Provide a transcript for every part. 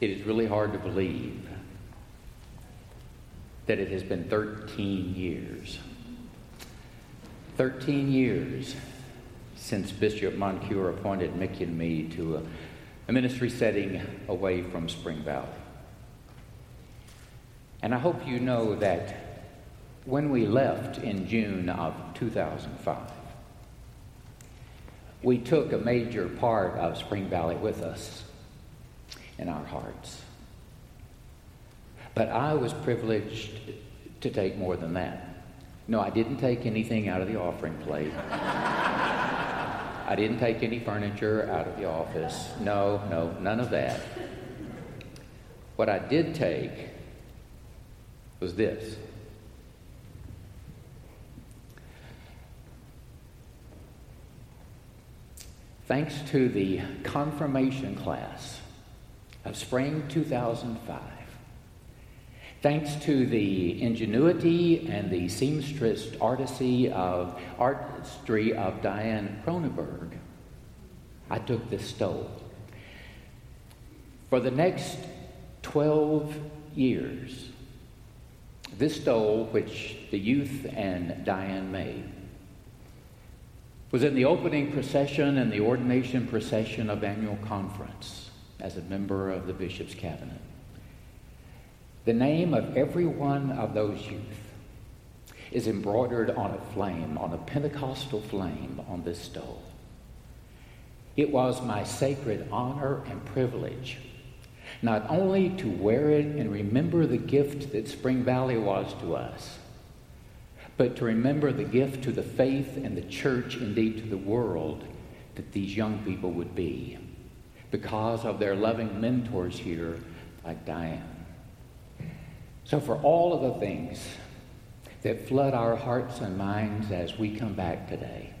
It is really hard to believe that it has been 13 years. 13 years since Bishop Moncure appointed Mickey and me to a, a ministry setting away from Spring Valley. And I hope you know that when we left in June of 2005, we took a major part of Spring Valley with us in our hearts. But I was privileged to take more than that. No, I didn't take anything out of the offering plate. I didn't take any furniture out of the office. No, no, none of that. What I did take was this. Thanks to the confirmation class of spring 2005, thanks to the ingenuity and the seamstress artistry of, artistry of Diane Cronenberg, I took this stole. For the next 12 years, this stole, which the youth and Diane made, was in the opening procession and the ordination procession of annual conference as a member of the bishop's cabinet. The name of every one of those youth is embroidered on a flame, on a Pentecostal flame on this stole. It was my sacred honor and privilege not only to wear it and remember the gift that Spring Valley was to us, but to remember the gift to the faith and the church, indeed to the world, that these young people would be because of their loving mentors here like Diane. So, for all of the things that flood our hearts and minds as we come back today,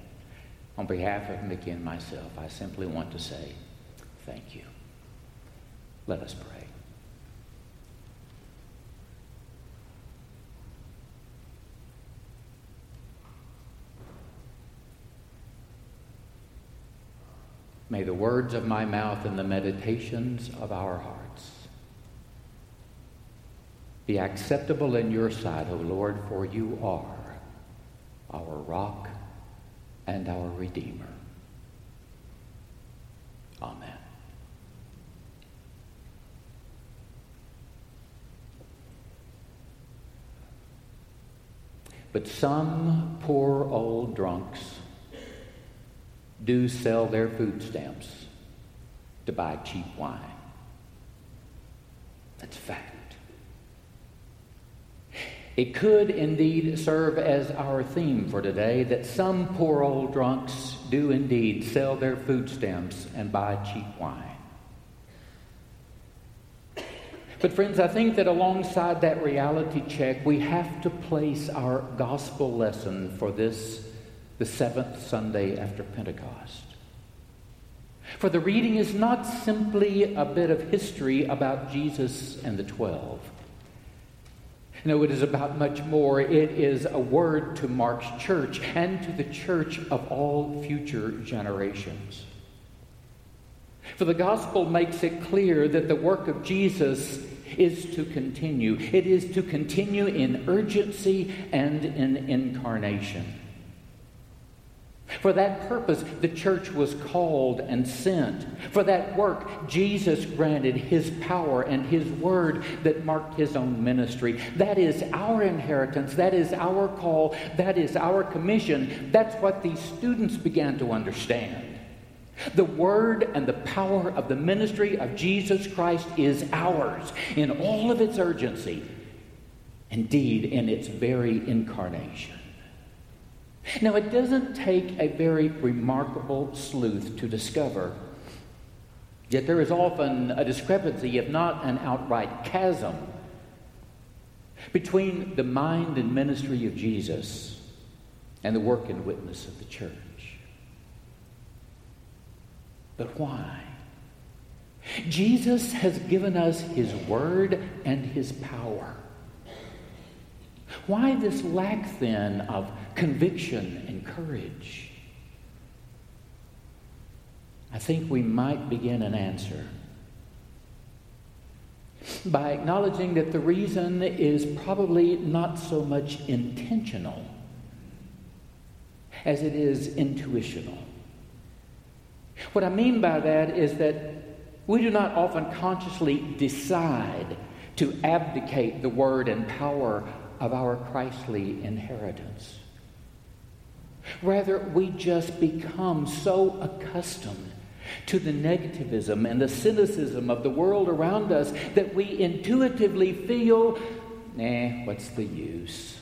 on behalf of Mickey and myself, I simply want to say thank you. Let us pray. May the words of my mouth and the meditations of our hearts be acceptable in your sight, O Lord, for you are our rock and our Redeemer. Amen. But some poor old drunks do sell their food stamps to buy cheap wine. That's fact. It could indeed serve as our theme for today that some poor old drunks do indeed sell their food stamps and buy cheap wine. But, friends, I think that alongside that reality check, we have to place our gospel lesson for this the seventh Sunday after Pentecost. For the reading is not simply a bit of history about Jesus and the twelve. No, it is about much more. It is a word to Mark's church and to the church of all future generations. For the gospel makes it clear that the work of Jesus is to continue. It is to continue in urgency and in incarnation. For that purpose, the church was called and sent. For that work, Jesus granted his power and his word that marked his own ministry. That is our inheritance. That is our call. That is our commission. That's what these students began to understand. The word and the power of the ministry of Jesus Christ is ours in all of its urgency, indeed, in its very incarnation. Now, it doesn't take a very remarkable sleuth to discover, yet there is often a discrepancy, if not an outright chasm, between the mind and ministry of Jesus and the work and witness of the church. But why? Jesus has given us his word and his power. Why this lack then of conviction and courage? I think we might begin an answer by acknowledging that the reason is probably not so much intentional as it is intuitional. What I mean by that is that we do not often consciously decide to abdicate the word and power of our Christly inheritance. Rather, we just become so accustomed to the negativism and the cynicism of the world around us that we intuitively feel, nah, what's the use?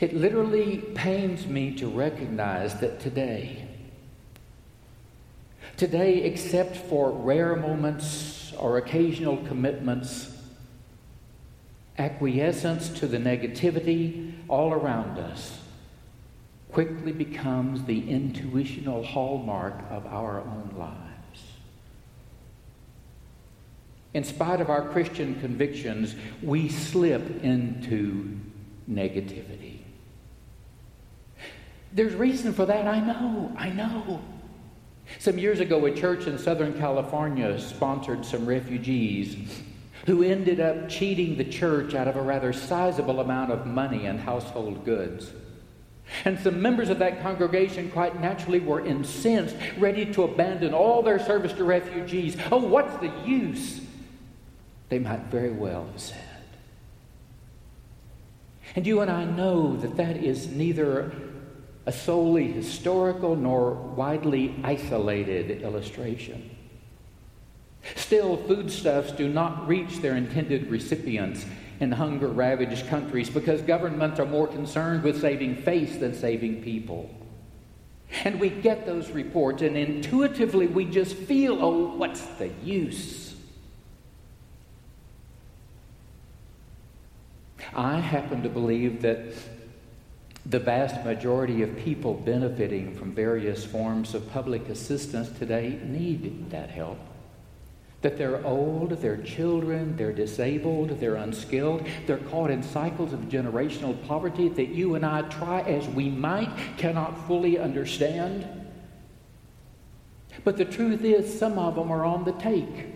It literally pains me to recognize that today, today, except for rare moments or occasional commitments, acquiescence to the negativity all around us quickly becomes the intuitional hallmark of our own lives. In spite of our Christian convictions, we slip into negativity. There's reason for that, I know, I know. Some years ago, a church in Southern California sponsored some refugees who ended up cheating the church out of a rather sizable amount of money and household goods. And some members of that congregation quite naturally were incensed, ready to abandon all their service to refugees. Oh, what's the use? They might very well have said. And you and I know that that is neither a solely historical nor widely isolated illustration. Still, foodstuffs do not reach their intended recipients in hunger ravaged countries because governments are more concerned with saving face than saving people. And we get those reports, and intuitively we just feel, oh, what's the use? I happen to believe that the vast majority of people benefiting from various forms of public assistance today need that help that they're old, they're children, they're disabled, they're unskilled, they're caught in cycles of generational poverty that you and I try as we might cannot fully understand. But the truth is, some of them are on the take.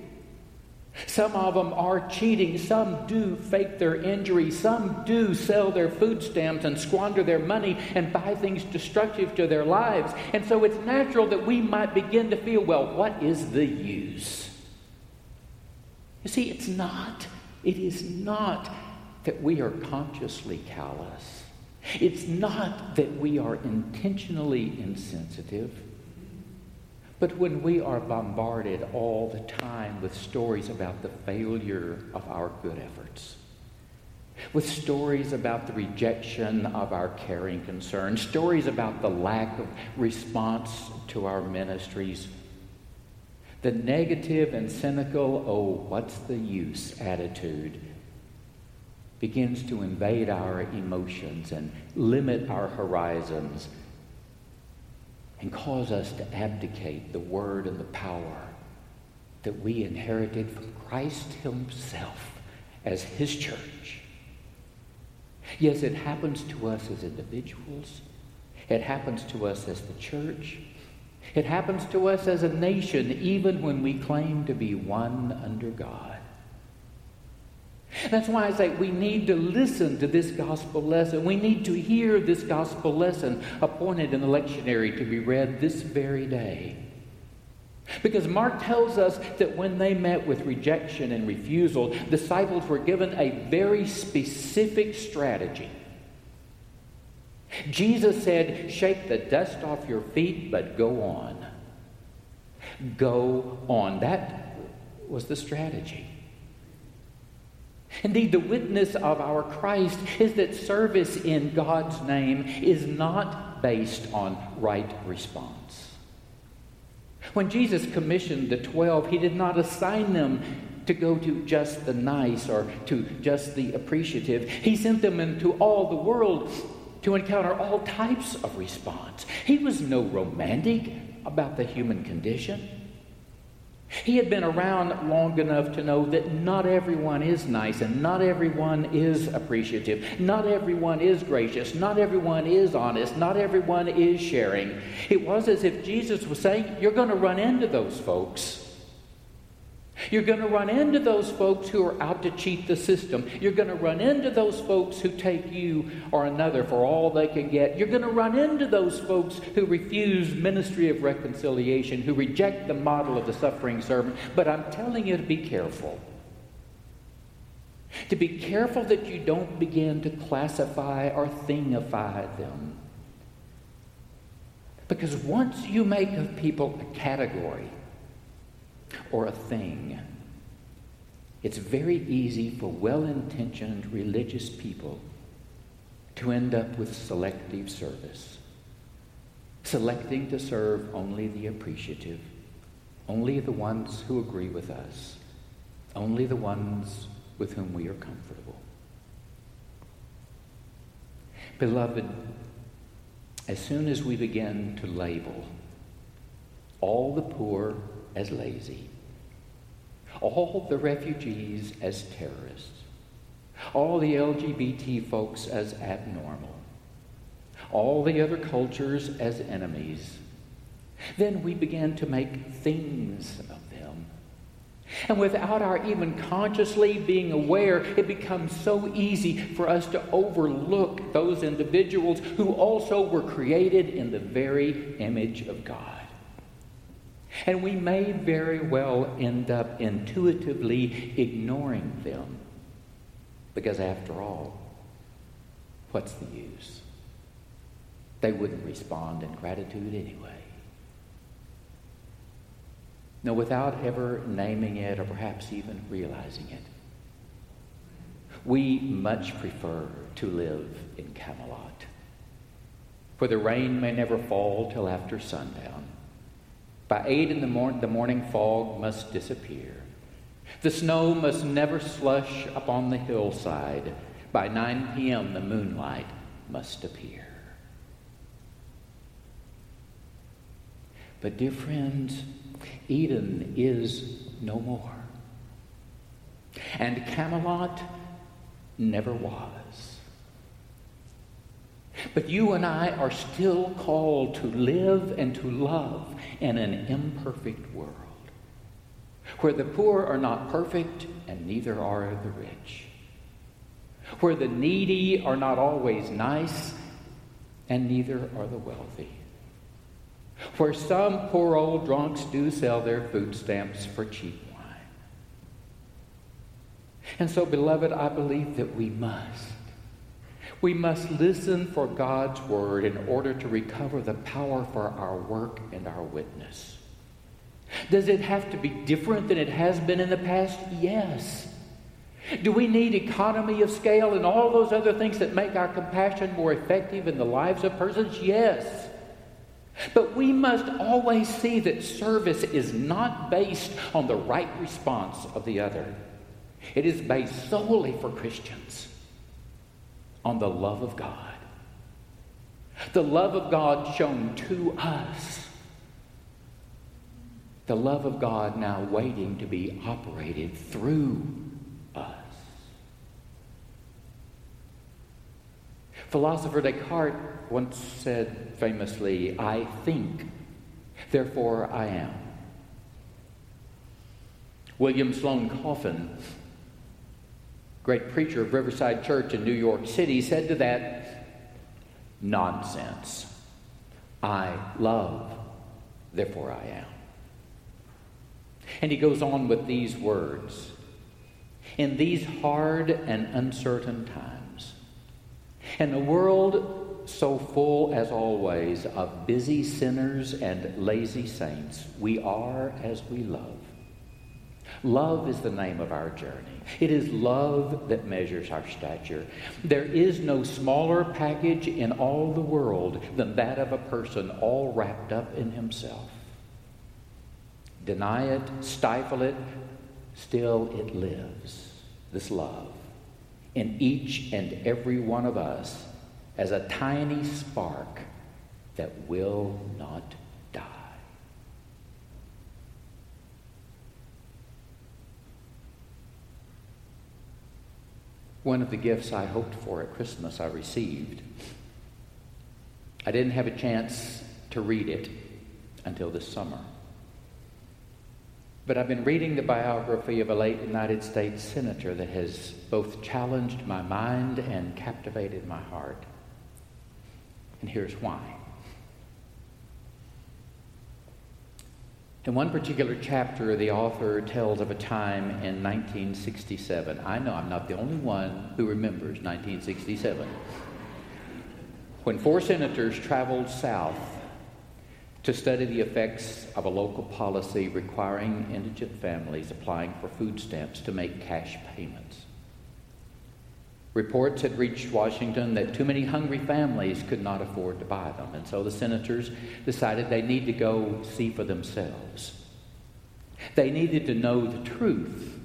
Some of them are cheating. Some do fake their injury. Some do sell their food stamps and squander their money and buy things destructive to their lives. And so it's natural that we might begin to feel well, what is the use? You see, it's not, it is not that we are consciously callous. It's not that we are intentionally insensitive. But when we are bombarded all the time with stories about the failure of our good efforts, with stories about the rejection of our caring concerns, stories about the lack of response to our ministries, the negative and cynical, oh, what's the use attitude begins to invade our emotions and limit our horizons and cause us to abdicate the word and the power that we inherited from Christ Himself as His church. Yes, it happens to us as individuals. It happens to us as the church. It happens to us as a nation, even when we claim to be one under God. That's why I say we need to listen to this gospel lesson. We need to hear this gospel lesson appointed in the lectionary to be read this very day. Because Mark tells us that when they met with rejection and refusal, disciples were given a very specific strategy. Jesus said, Shake the dust off your feet, but go on. Go on. That was the strategy. Indeed, the witness of our Christ is that service in God's name is not based on right response. When Jesus commissioned the twelve, he did not assign them to go to just the nice or to just the appreciative. He sent them into all the world to encounter all types of response. He was no romantic about the human condition. He had been around long enough to know that not everyone is nice and not everyone is appreciative. Not everyone is gracious. Not everyone is honest. Not everyone is sharing. It was as if Jesus was saying, You're going to run into those folks. You're going to run into those folks who are out to cheat the system. You're going to run into those folks who take you or another for all they can get. You're going to run into those folks who refuse ministry of reconciliation, who reject the model of the suffering servant. But I'm telling you to be careful. To be careful that you don't begin to classify or thingify them. Because once you make of people a category, or a thing. It's very easy for well intentioned religious people to end up with selective service, selecting to serve only the appreciative, only the ones who agree with us, only the ones with whom we are comfortable. Beloved, as soon as we begin to label all the poor as lazy, all the refugees as terrorists, all the LGBT folks as abnormal, all the other cultures as enemies. Then we began to make things of them. And without our even consciously being aware, it becomes so easy for us to overlook those individuals who also were created in the very image of God. And we may very well end up intuitively ignoring them. Because after all, what's the use? They wouldn't respond in gratitude anyway. No, without ever naming it or perhaps even realizing it, we much prefer to live in Camelot, where the rain may never fall till after sundown by eight in the morning, the morning fog must disappear. The snow must never slush upon the hillside. By 9 p.m., the moonlight must appear. But, dear friends, Eden is no more. And Camelot never was. But you and I are still called to live and to love in an imperfect world where the poor are not perfect and neither are the rich, where the needy are not always nice and neither are the wealthy, where some poor old drunks do sell their food stamps for cheap wine. And so, beloved, I believe that we must we must listen for God's word in order to recover the power for our work and our witness. Does it have to be different than it has been in the past? Yes. Do we need economy of scale and all those other things that make our compassion more effective in the lives of persons? Yes. But we must always see that service is not based on the right response of the other. It is based solely for Christians on the love of God. The love of God shown to us. The love of God now waiting to be operated through us. Philosopher Descartes once said famously, I think, therefore I am. William Sloane Coffin great preacher of Riverside Church in New York City, said to that, Nonsense. I love, therefore I am. And he goes on with these words In these hard and uncertain times, in a world so full as always of busy sinners and lazy saints, we are as we love. Love is the name of our journey. It is love that measures our stature. There is no smaller package in all the world than that of a person all wrapped up in himself. Deny it, stifle it, still it lives, this love, in each and every one of us as a tiny spark that will not one of the gifts I hoped for at Christmas I received. I didn't have a chance to read it until this summer. But I've been reading the biography of a late United States senator that has both challenged my mind and captivated my heart. And here's why. In one particular chapter, the author tells of a time in 1967. I know I'm not the only one who remembers 1967. When four senators traveled south to study the effects of a local policy requiring indigent families applying for food stamps to make cash payments. Reports had reached Washington that too many hungry families could not afford to buy them, and so the senators decided they need to go see for themselves. They needed to know the truth.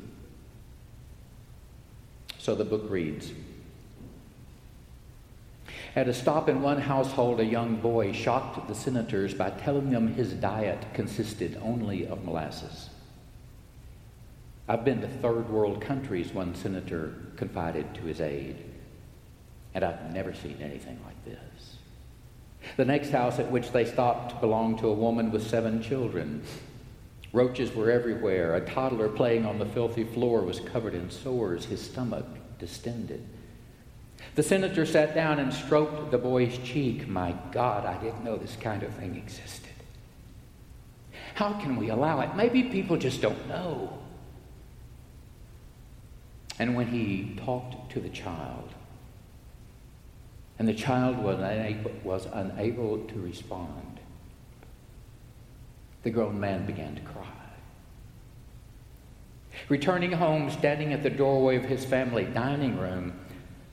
So the book reads At a stop in one household, a young boy shocked the senators by telling them his diet consisted only of molasses. I've been to third world countries, one senator confided to his aide, and I've never seen anything like this. The next house at which they stopped belonged to a woman with seven children. Roaches were everywhere. A toddler playing on the filthy floor was covered in sores, his stomach distended. The senator sat down and stroked the boy's cheek. My God, I didn't know this kind of thing existed. How can we allow it? Maybe people just don't know. And when he talked to the child, and the child was unable, was unable to respond, the grown man began to cry. Returning home, standing at the doorway of his family dining room,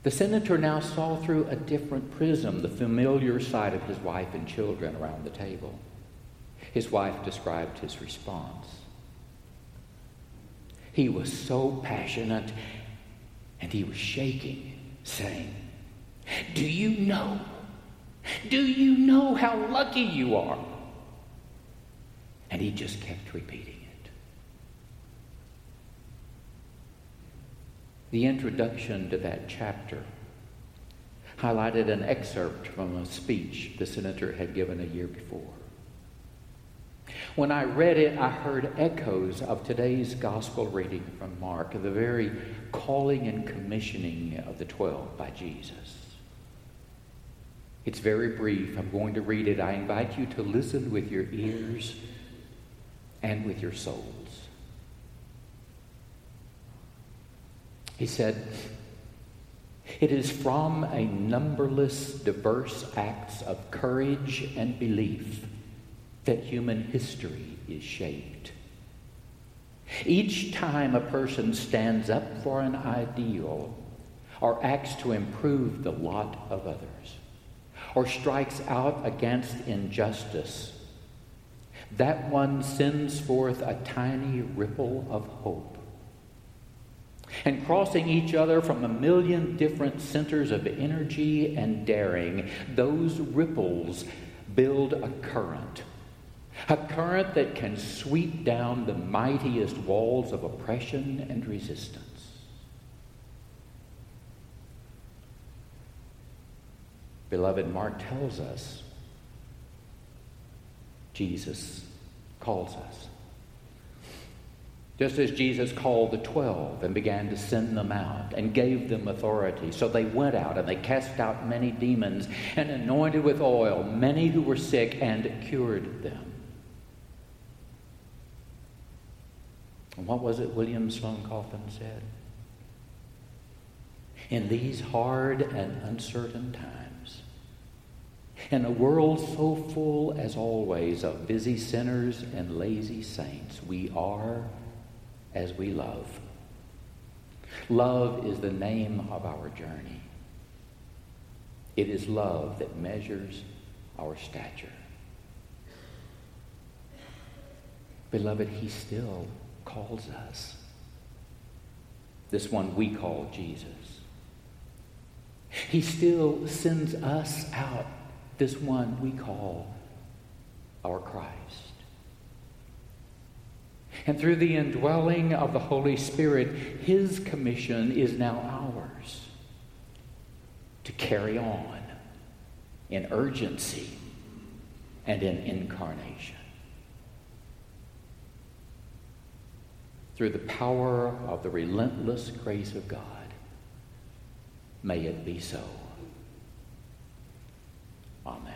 the senator now saw through a different prism the familiar sight of his wife and children around the table. His wife described his response. He was so passionate and he was shaking, saying, Do you know? Do you know how lucky you are? And he just kept repeating it. The introduction to that chapter highlighted an excerpt from a speech the senator had given a year before. When I read it, I heard echoes of today's gospel reading from Mark, the very calling and commissioning of the twelve by Jesus. It's very brief. I'm going to read it. I invite you to listen with your ears and with your souls. He said, It is from a numberless, diverse acts of courage and belief that human history is shaped. Each time a person stands up for an ideal or acts to improve the lot of others or strikes out against injustice, that one sends forth a tiny ripple of hope. And crossing each other from a million different centers of energy and daring, those ripples build a current a current that can sweep down the mightiest walls of oppression and resistance. Beloved, Mark tells us Jesus calls us. Just as Jesus called the twelve and began to send them out and gave them authority. So they went out and they cast out many demons and anointed with oil many who were sick and cured them. And what was it William Sloane Coffin said? In these hard and uncertain times, in a world so full as always of busy sinners and lazy saints, we are as we love. Love is the name of our journey. It is love that measures our stature. Beloved, He still calls us. This one we call Jesus. He still sends us out, this one we call our Christ. And through the indwelling of the Holy Spirit, His commission is now ours. to carry on in urgency and in incarnation. through the power of the relentless grace of God. May it be so. Amen.